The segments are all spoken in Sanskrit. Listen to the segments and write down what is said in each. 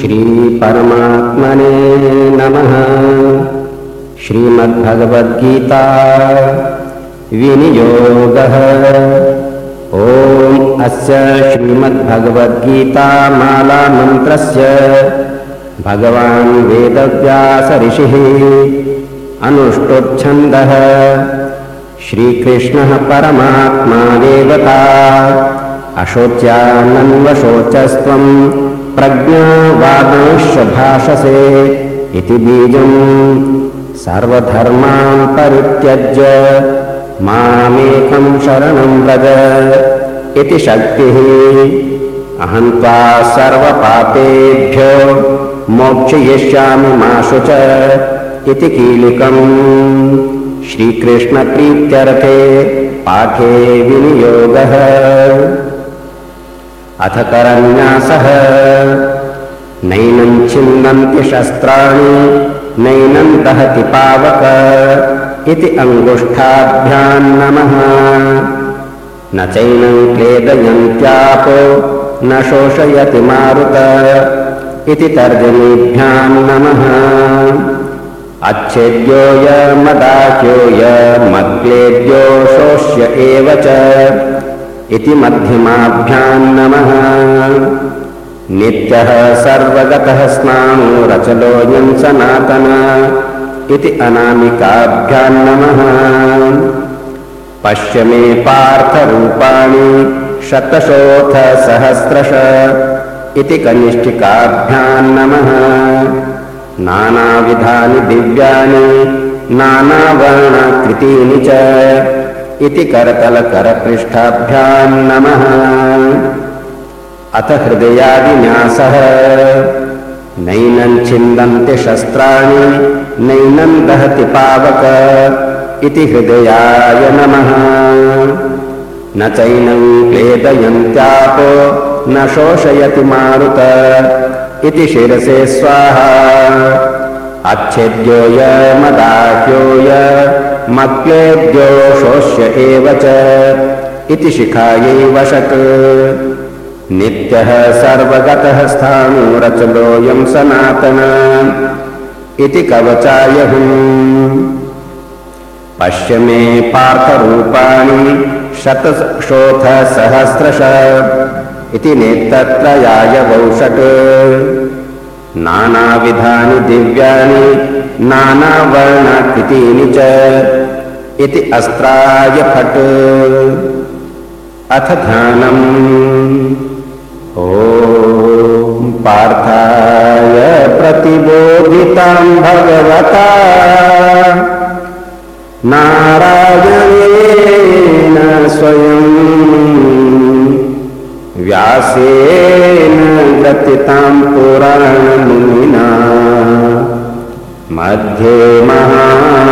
श्रीपरमात्मने नमः। श्रीमद्भगवद्गीता विनियोगः। ॐ अस्य श्रीमद्भगवद्गीतामालामन्त्रस्य भगवान् वेदव्यासऋषिः अनुष्टुप्छन्दः। श्रीकृष्णः परमात्मा देवता अशोच्यानन्वशोचस्त्वम् प्रज्ञावादंश्च भाषसे इति बीजम् सर्वधर्मान् परित्यज्य मामेकं शरणं व्रज इति शक्तिः। अहं त्वा सर्वपापेभ्यो मोक्षयिष्यामि मा शुच इति कीलिकम्। श्रीकृष्णप्रीत्यर्थे पाठे विनियोगः अथ करन्यासः नैनं छिन्दन्ति शस्त्राणि नैनं दहति पावक। इति अङ्गुष्ठाभ्याम् नमः। न चैनं क्लेदयन्त्यापो न शोषयति मारुत। इति तर्जनीभ्याम् नमः। अच्छेद्यो य मदाख्यो य मद्क्लेद्यो शोष्य एव च इति मध्यमाभ्याम् नमः। नित्यः सर्वगतः स्नाणोरचलोऽयम् सनातन इति अनामिकाभ्याम् नमः। पश्य मे पार्थरूपाणि शतशोऽथ सहस्रश इति कनिष्ठिकाभ्याम् नमः। नानाविधानि दिव्यानि नानावर्णकृतीनि च इति करतलकरपृष्ठाभ्याम् नमः। अथ हृदयादिन्यासः। नैनं छिन्दन्ति शस्त्राणि नैनं दहति पावक इति हृदयाय नमः। न चैनं क्लेदयन्त्यापो न शोषयति मारुत इति शिरसे स्वाहा। अच्छेद्यो य मदाह्यो य मक्लेद्यो शोष्य एव च इति शिखायै वशक् नित्यः सर्वगतः स्थाणुरचलोऽयं सनातन इति कवचायहुम्। पश्य मे पार्थरूपाणि शतशोथसहस्रश इति नेत्रत्रयाय वौषट् नानाविधानि दिव्यानि नानावर्णाकृतीनि च इति अस्त्राय फट्। अथ ध्यानम्। ॐ पार्थाय प्रतिबोधितां भगवता। नारायणेन स्वयम् व्यासेन गतितां पुराणमुनिना मध्ये महाभारतम्।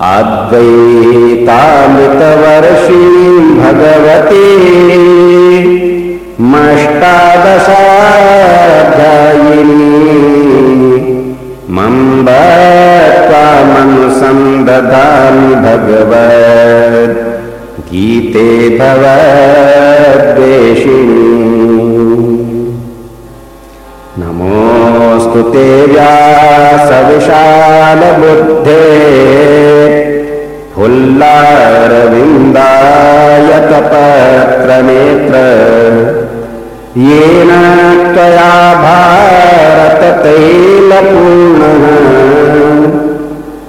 अद्वैतामृतवर्षीं भगवती मष्टादशाध्यायिनी। मम्ब त्वामनुसन्दधामि भगवद्। गीते भवद्वेषिणी नमोऽस्तु ते व्यासविशालबुद्धे। फुल्लारविन्दाय कपत्रनेत्र येन त्वया भारततैलपूर्णः।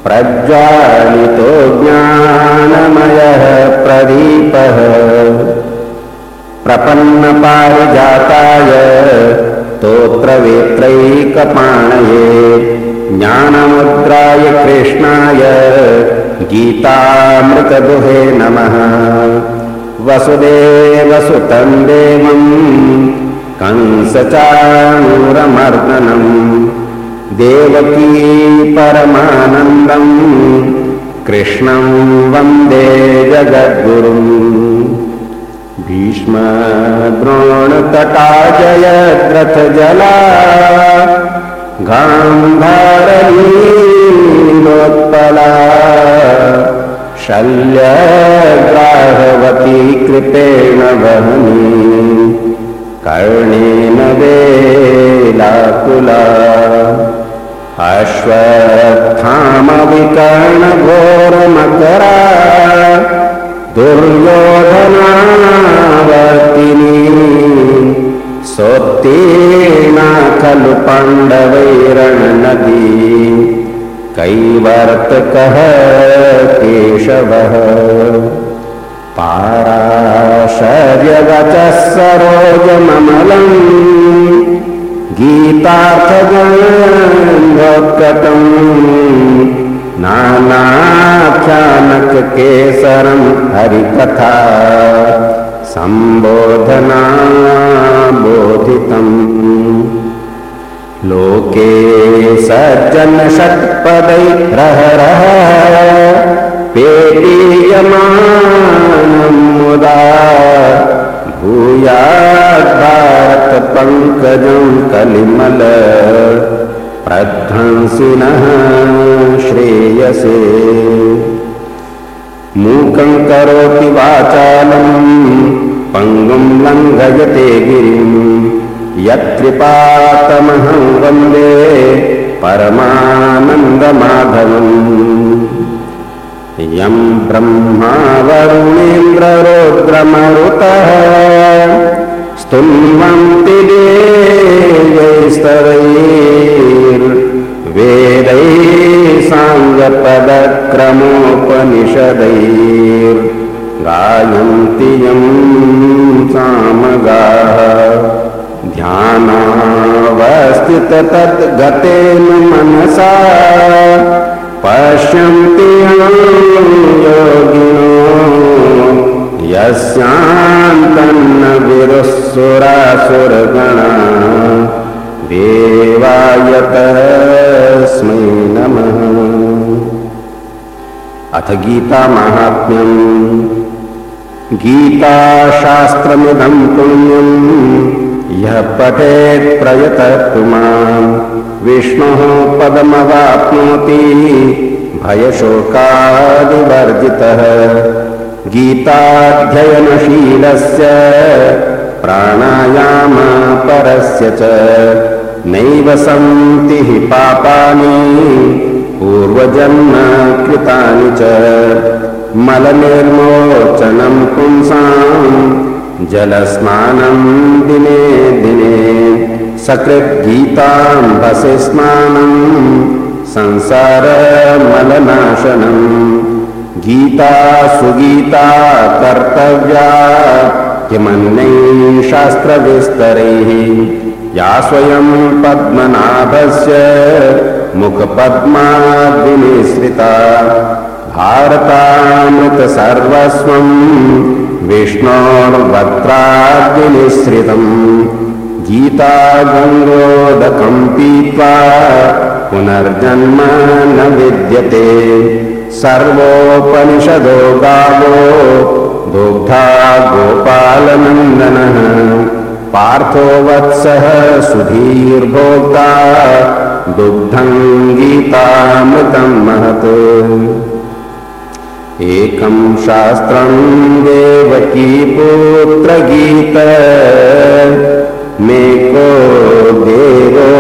प्रज्वालितो ज्ञानमयः प्रदीपः। प्रपन्नपारिजाताय स्तोत्रवेत्रैकपाणये ज्ञानमुद्राय कृष्णाय गीतामृतदुहे नमः। वसुदेवसुतं देवम् कंसचाणूरमर्दनम् देवकी परमानन्दम् कृष्णं वन्दे जगद्गुरुम् भीष्मद्रोणतटाजयद्रथजला गान्धारलीलोत्पला शल्यग्राहवती कृपेण वहनी कर्णेन वेलाकुला अश्वत्थामविकर्णघोरमकरा दुर्योधनावर्तिनी सोत्तीर्णा खलु पाण्डवैरणनदी कैवर्तकः केशवः पाराशर्यवचः सरोजममलम् गीतार्थगङ्गोत्कटम् नानाख्यानककेसरं हरिकथा सम्बोधना बोधितम् लोके सज्जनषट्पदैरहरः पेटीयमानम् मुदा भूयाद्भारतपङ्कजं कलिमल प्रध्वंसिनः श्रेयसे। मूकं करोति वाचालम् पङ्गुं लङ्घयते गिरिम् यत्कृपातमहं वन्दे परमानन्दमाधवम्। यं ब्रह्मा वरुणेन्द्ररोद्रमरुतः स्तुन्वन्ति देवैस्तरैर्वेदैः साङ्गपदक्रमोपनिषदैर्गायन्ति यं सामगाः ध्यानावस्थिततद्गतेन मनसा पश्यन्ति योगिनो यस्यान्तन्न विरुःसुरासुरगणा देवाय तस्मै नमः। अथ गीतामाहात्म्यम्। गीताशास्त्रमिदं पुण्यम्। यः पठेत् प्रयतः पुमान् विष्णोः पदमवाप्नोति। भयशोकादिवर्जितः गीताध्ययनशीलस्य प्राणायामपरस्य च नैव सन्ति हि पापानि पूर्वजन्म कृतानि च। मलनिर्मोचनं पुंसाम् जलस्नानं दिने दिने सकृद्गीताम्बसि स्नानं संसारमलनाशनम् गीता सुगीता कर्तव्या किमन्यैः शास्त्रविस्तरैः? या स्वयं पद्मनाभस्य मुखपद्माद्विनिसृता भारतामृतसर्वस्वम् विष्णोर्वक्त्राद्विनिःसृतम् गीता गङ्गोदकं पीत्वा पुनर्जन्म न विद्यते सर्वोपनिषदो गावो दुग्धा गोपालनन्दनः। पार्थो वत्सः सुधीर्भोक्ता दुग्धं गीतामृतं महत्। एकं शास्त्रं देवकीपुत्रगीत मेको देवो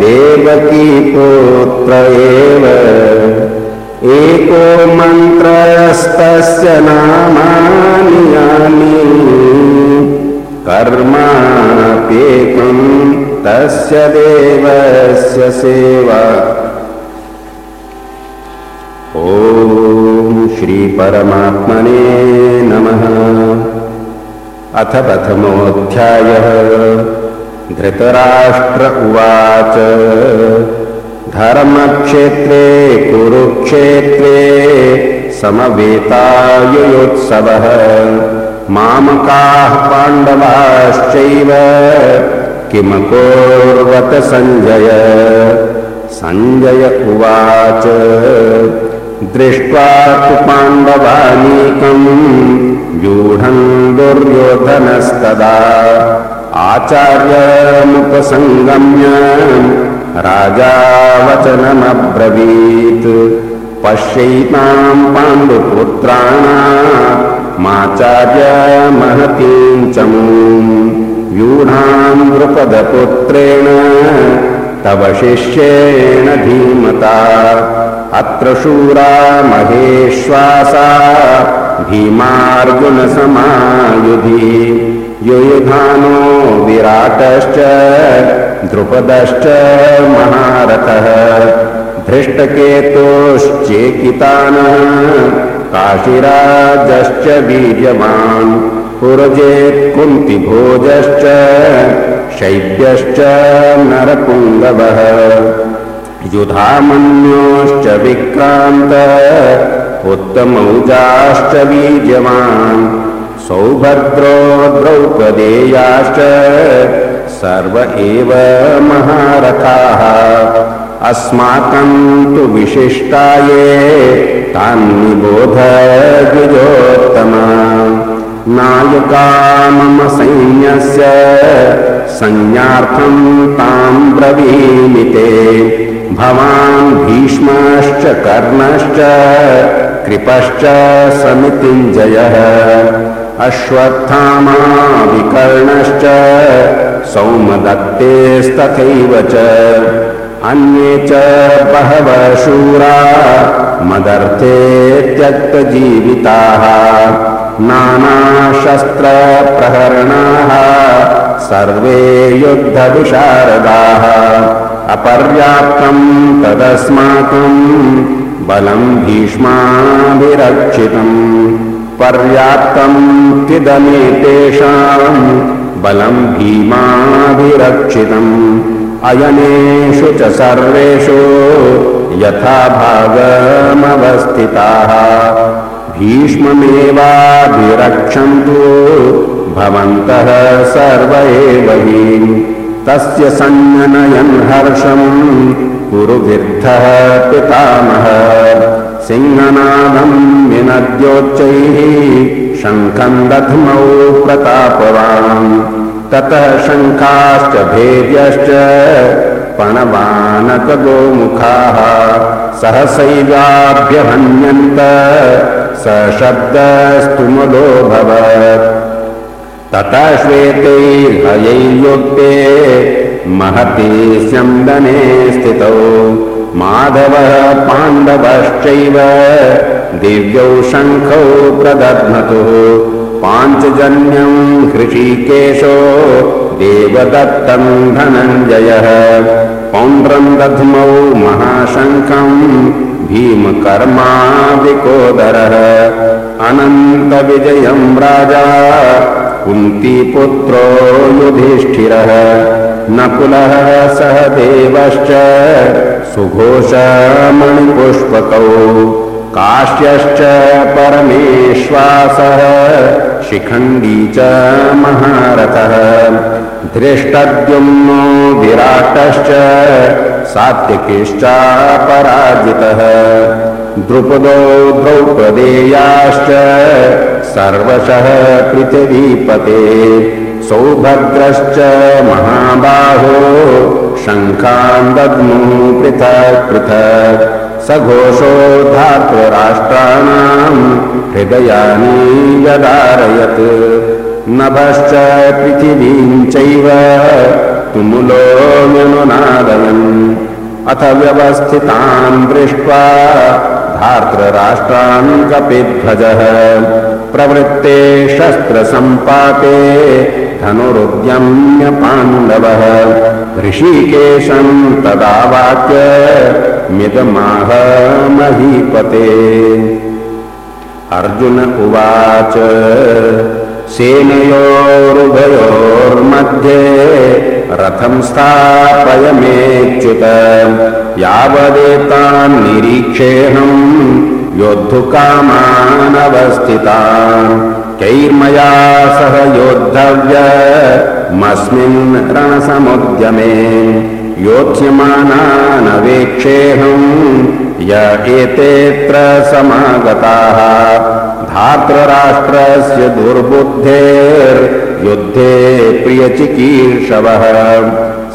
देवकीपुत्र एव एको मन्त्रस्तस्य नामानि यानि कर्माप्येकं तस्य देवस्य सेवा। ॐ श्रीपरमात्मने नमः। अथ प्रथमोऽध्यायः। धृतराष्ट्र उवाच धर्मक्षेत्रे कुरुक्षेत्रे समवेतायुयोत्सवः। मामकाः पाण्डवाश्चैव किमकोर्वत सञ्जय सञ्जय उवाच दृष्ट्वा तु पाण्डवानीकम् व्यूढम् दुर्योधनस्तदा। आचार्यमुपसङ्गम्य राजा वचनमब्रवीत् पश्यैताम् पाण्डुपुत्राणाम् माचार्यमहतीम् चमूम् व्यूढाम् द्रुपदपुत्रेण तव शिष्येण धीमता। अत्र शूरा महेश्वासा भीमार्जुनसमायुधि। युयुधानो विराटश्च द्रुपदश्च महारथः धृष्टकेतोश्चेकितान् काशिराजश्च बीजवान् पुरजेत् कुन्तिभोजश्च शैब्यश्च नरपुङ्गवः युधामन्योश्च विक्रान्त उत्तमौजाश्च बीजवान् सौभद्रो द्रौपदेयाश्च सर्व एव महारथाः। अस्माकम् तु विशिष्टाये तान्निबोध द्विजोत्तमा। नायका मम सैन्यस्य ब्रवीमि ते भवान् भीष्मश्च कर्णश्च कृपश्च समितिञ्जयः अश्वत्थामा विकर्णश्च सौमदत्तेस्तथैव च। अन्ये च बहवः शूरा मदर्थे त्यक्तजीविताः नानाशस्त्रप्रहरणाः सर्वे युद्धविशारदाः। अपर्याप्तम् तदस्माकम् बलम् भीष्माभिरक्षितम् पर्याप्तम् किदमेतेषाम् बलम् भीमाभिरक्षितम्। अयनेषु च सर्वेषु यथा भागमवस्थिताः भीष्ममेवाभिरक्षन्तु भवन्तः सर्व एव हि तस्य सञ्जनयन् हर्षम् कुरु विद्धः पितामह सिंहनादम् विनद्योच्चैः शङ्खम् दध्मौ प्रतापवान्। ततः शङ्खाश्च भेद्यश्च पणवानकगोमुखाः। सहसैवाभ्यहन्यन्त स शब्दस्तुमलोऽभवत् ततः श्वेतैर्हयैर्युक्ते महति स्यन्दने स्थितौ माधवः पाण्डवश्चैव दिव्यौ शङ्खौ प्रदध्मतुः पाञ्चजन्यम् हृषीकेशो देवदत्तम् धनञ्जयः पौण्ड्रम् दध्मौ महाशङ्खम् भीमकर्मा विकोदरः अनन्तविजयम् राजा कुन्तीपुत्रो युधिष्ठिरः नकुलः सह देवश्च सुघोषमणिपुष्पकौ। काश्यश्च परमेश्वासः शिखण्डी च महारथः। धृष्टद्युम्नो विराटश्च सात्विकिश्चापराजितः द्रुपदो द्रौपदेयाश्च सर्वशः पृथिवीपते सौभद्रश्च महाबाहो शङ्खान् दद्मु पृथक् पृथक्। सघोषो धातृराष्ट्राणाम् हृदयानि व्यदारयत्। नभश्च पृथिवीम् चैव तुमुलो व्यनुनादयन् अथ व्यवस्थितान् दृष्ट्वा धार्तराष्ट्रान् कपिध्वजः प्रवृत्ते शस्त्रसम्पाते धनुरुद्यम्य पाण्डवः। ऋषिकेशम् तदा वाक्य मिदमाह महीपते अर्जुन उवाच सेनयोरुभयोर्मध्ये रथम् स्थापय मेच्युत। यावदेतान् निरीक्षेऽहम् योद्धुकामानवस्थितान् कैर्मया सह योद्धव्यमस्मिन् रणसमुद्यमे। योत्स्यमानानवेक्षेऽहम् य एतेऽत्र समागताः। धातृराष्ट्रस्य दुर्बुद्धेर्युद्धे प्रियचिकीर्षवः।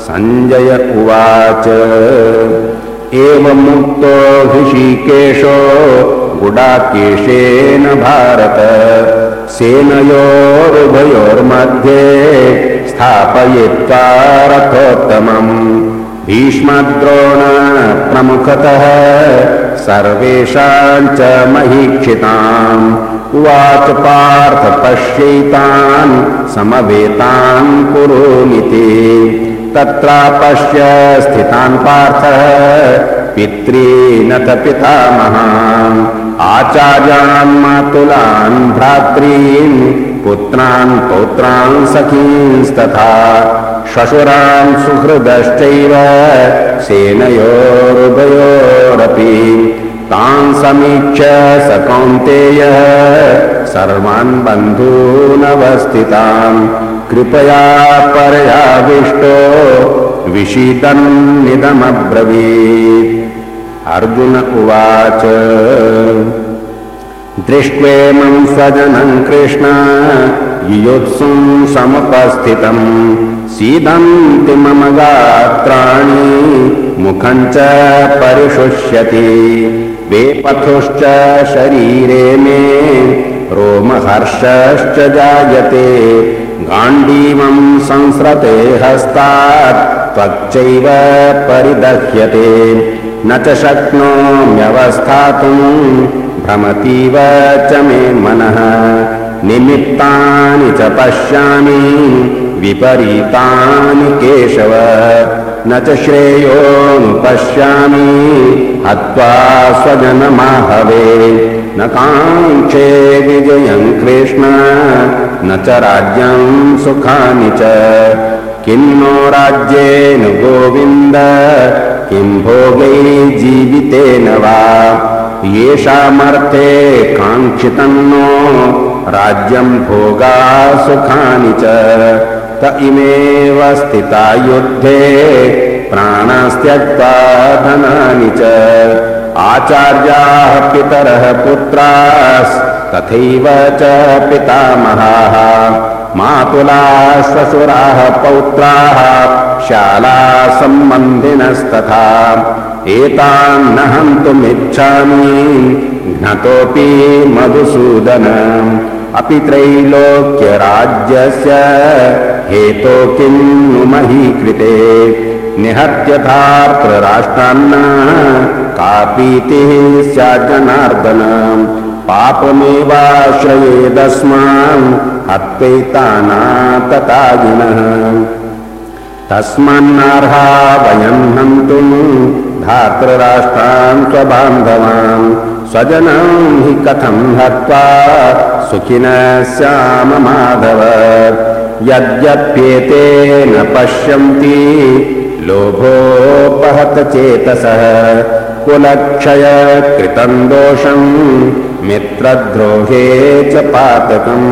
सञ्जय उवाच एवमुक्तो हृषीकेशो गुडाकेशेन भारत। सेनयोरुभयोर्मध्ये स्थापयित्वा रथोत्तमम् भीष्मद्रोण प्रमुखतः सर्वेषाम् च महीक्षिताम् उवाच पार्थ पश्यैतान् समवेतान् कुरुनिति तत्रापश्य स्थितान् पार्थः पित्रीनथ पितामहान् आचार्यान् मातुलान् भ्रातॄन् पुत्रान् पौत्रान् सखींस्तथा श्वशुरान् सुहृदश्चैव सेनयोरुभयोरपि तान् समीक्ष्य स कौन्तेयः सर्वान् बन्धूनवस्थितान् कृपया पर्याविष्टो विषीदन्निदमब्रवीत् अर्जुन उवाच। दृष्ट्वेमं स्वजनं कृष्ण युयुत्सुं समुपस्थितम्। सीदन्ति मम गात्राणि मुखं च परिशुष्यति। वेपथुश्च शरीरे मे रोमहर्षश्च जायते गाण्डीवं संस्रते हस्तात् त्वच्चैव परिदह्यते। न च शक्नोम्यवस्थातुम् भ्रमतीव च मे मनः। निमित्तानि च पश्यामि विपरीतानि केशव। न च श्रेयोनुपश्यामि हत्वा स्वजनमाहवे न काङ्क्षे विजयम् कृष्ण न च राज्यम् सुखानि च। किं नो राज्येन गोविन्द किं भोगै जीवितेन वा? येषामर्थे काङ्क्षितन्नो राज्यम् भोगा सुखानि च। त इमेव स्थिता युद्धे प्राणास्त्यक्त्वा धनानि च आचार्याः पितरः पुत्रास्तथैव च पितामहाः मातुलाः श्वशुराः पौत्राः शालासम्बन्धिनस्तथा एतान्न हन्तुमिच्छामि घ्नतोऽपि मधुसूदन। अपि त्रैलोक्यराज्यस्य हेतो किं नु महीकृते निहत्यथार्त्रराष्ट्रान्न कापीतिः स्याज्जनार्दन पापमेवाश्रयेदस्मान् हत्वैताना ततागिनः तस्मान्नार्हा वयम् हन्तुम् धातृराष्ट्रान् स्वबान्धवान् स्वजनम् हि कथम् हत्वा सुखिनः स्याम माधव। यद्यप्येते न पश्यन्ति लोभोपहत चेतसः। कुलक्षय कृतम् दोषम् मित्रद्रोहे च पातकम्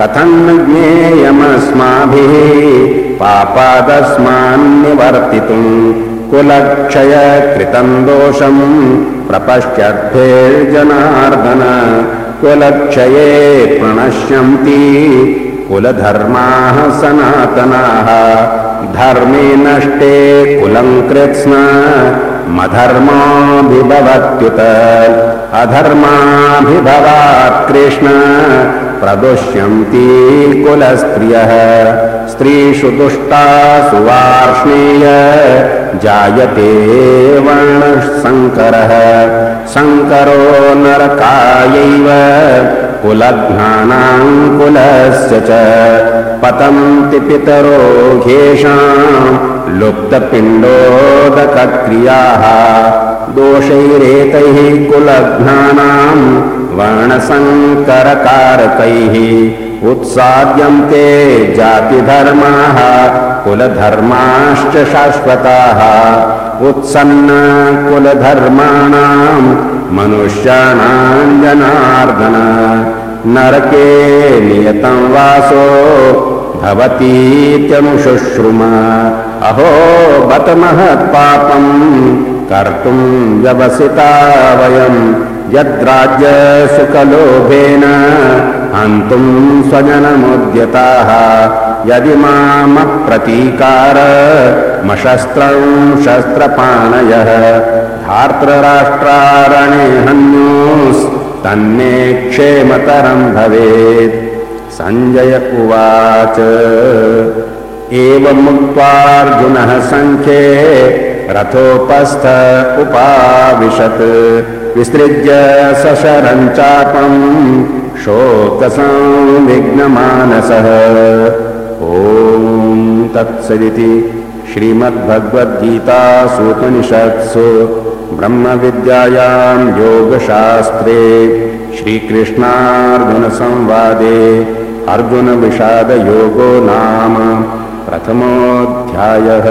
कथम् ज्ञेयमस्माभिः पापादस्मान्निवर्तितुम् कुलक्षय कृतम् दोषम् प्रपश्यद्भिर्जनार्दन कुलक्षये प्रणश्यन्ति कुलधर्माः सनातनाः धर्मे नष्टे कुलम् कृत्स्न मधर्माभिभवत्युत। अधर्माभिभवात् कृष्ण प्रदुष्यन्ति कुलस्त्रियः। स्त्रीषु दुष्टासु वार्ष्णेय जायते वर्णः सङ्करः सङ्करो नरकायैव कुलघ्नानाम् कुलस्य च। पतन्ति पितरो घेषाम् लुप्तपिण्डोदकक्रियाः। दोषैरेतैः कुलघ्नानाम् वर्णसङ्करकारकैः उत्साद्यन्ते जातिधर्माः कुलधर्माश्च शाश्वताः। उत्सन्न कुलधर्माणाम् मनुष्याणाम् जनार्दन। नरके नियतं वासो भवतीत्यनुशुश्रुम। अहो बत महत्पापम् कर्तुम् व्यवसिता वयम्। यद्राज्यसुखलोभेन हन्तुम् स्वजनमुद्यताः। यदि मामप्रतीकारमशस्त्रम् शस्त्रपाणयः धार्तराष्ट्रारणे हन्योस्तन्मे क्षेमतरम् भवेत्। सञ्जय उवाच। एवमुक्त्वार्जुनः सङ्ख्ये रथोपस्थ उपाविशत्। विसृज्य सशरम् चापम् शोकसंविघ्नमानसः। ॐ तत्सदिति श्रीमद्भगवद्गीतासूपनिषत्सु ब्रह्मविद्यायाम् योगशास्त्रे श्रीकृष्णार्जुनसंवादे अर्जुनविषादयोगो नाम प्रथमोऽध्यायः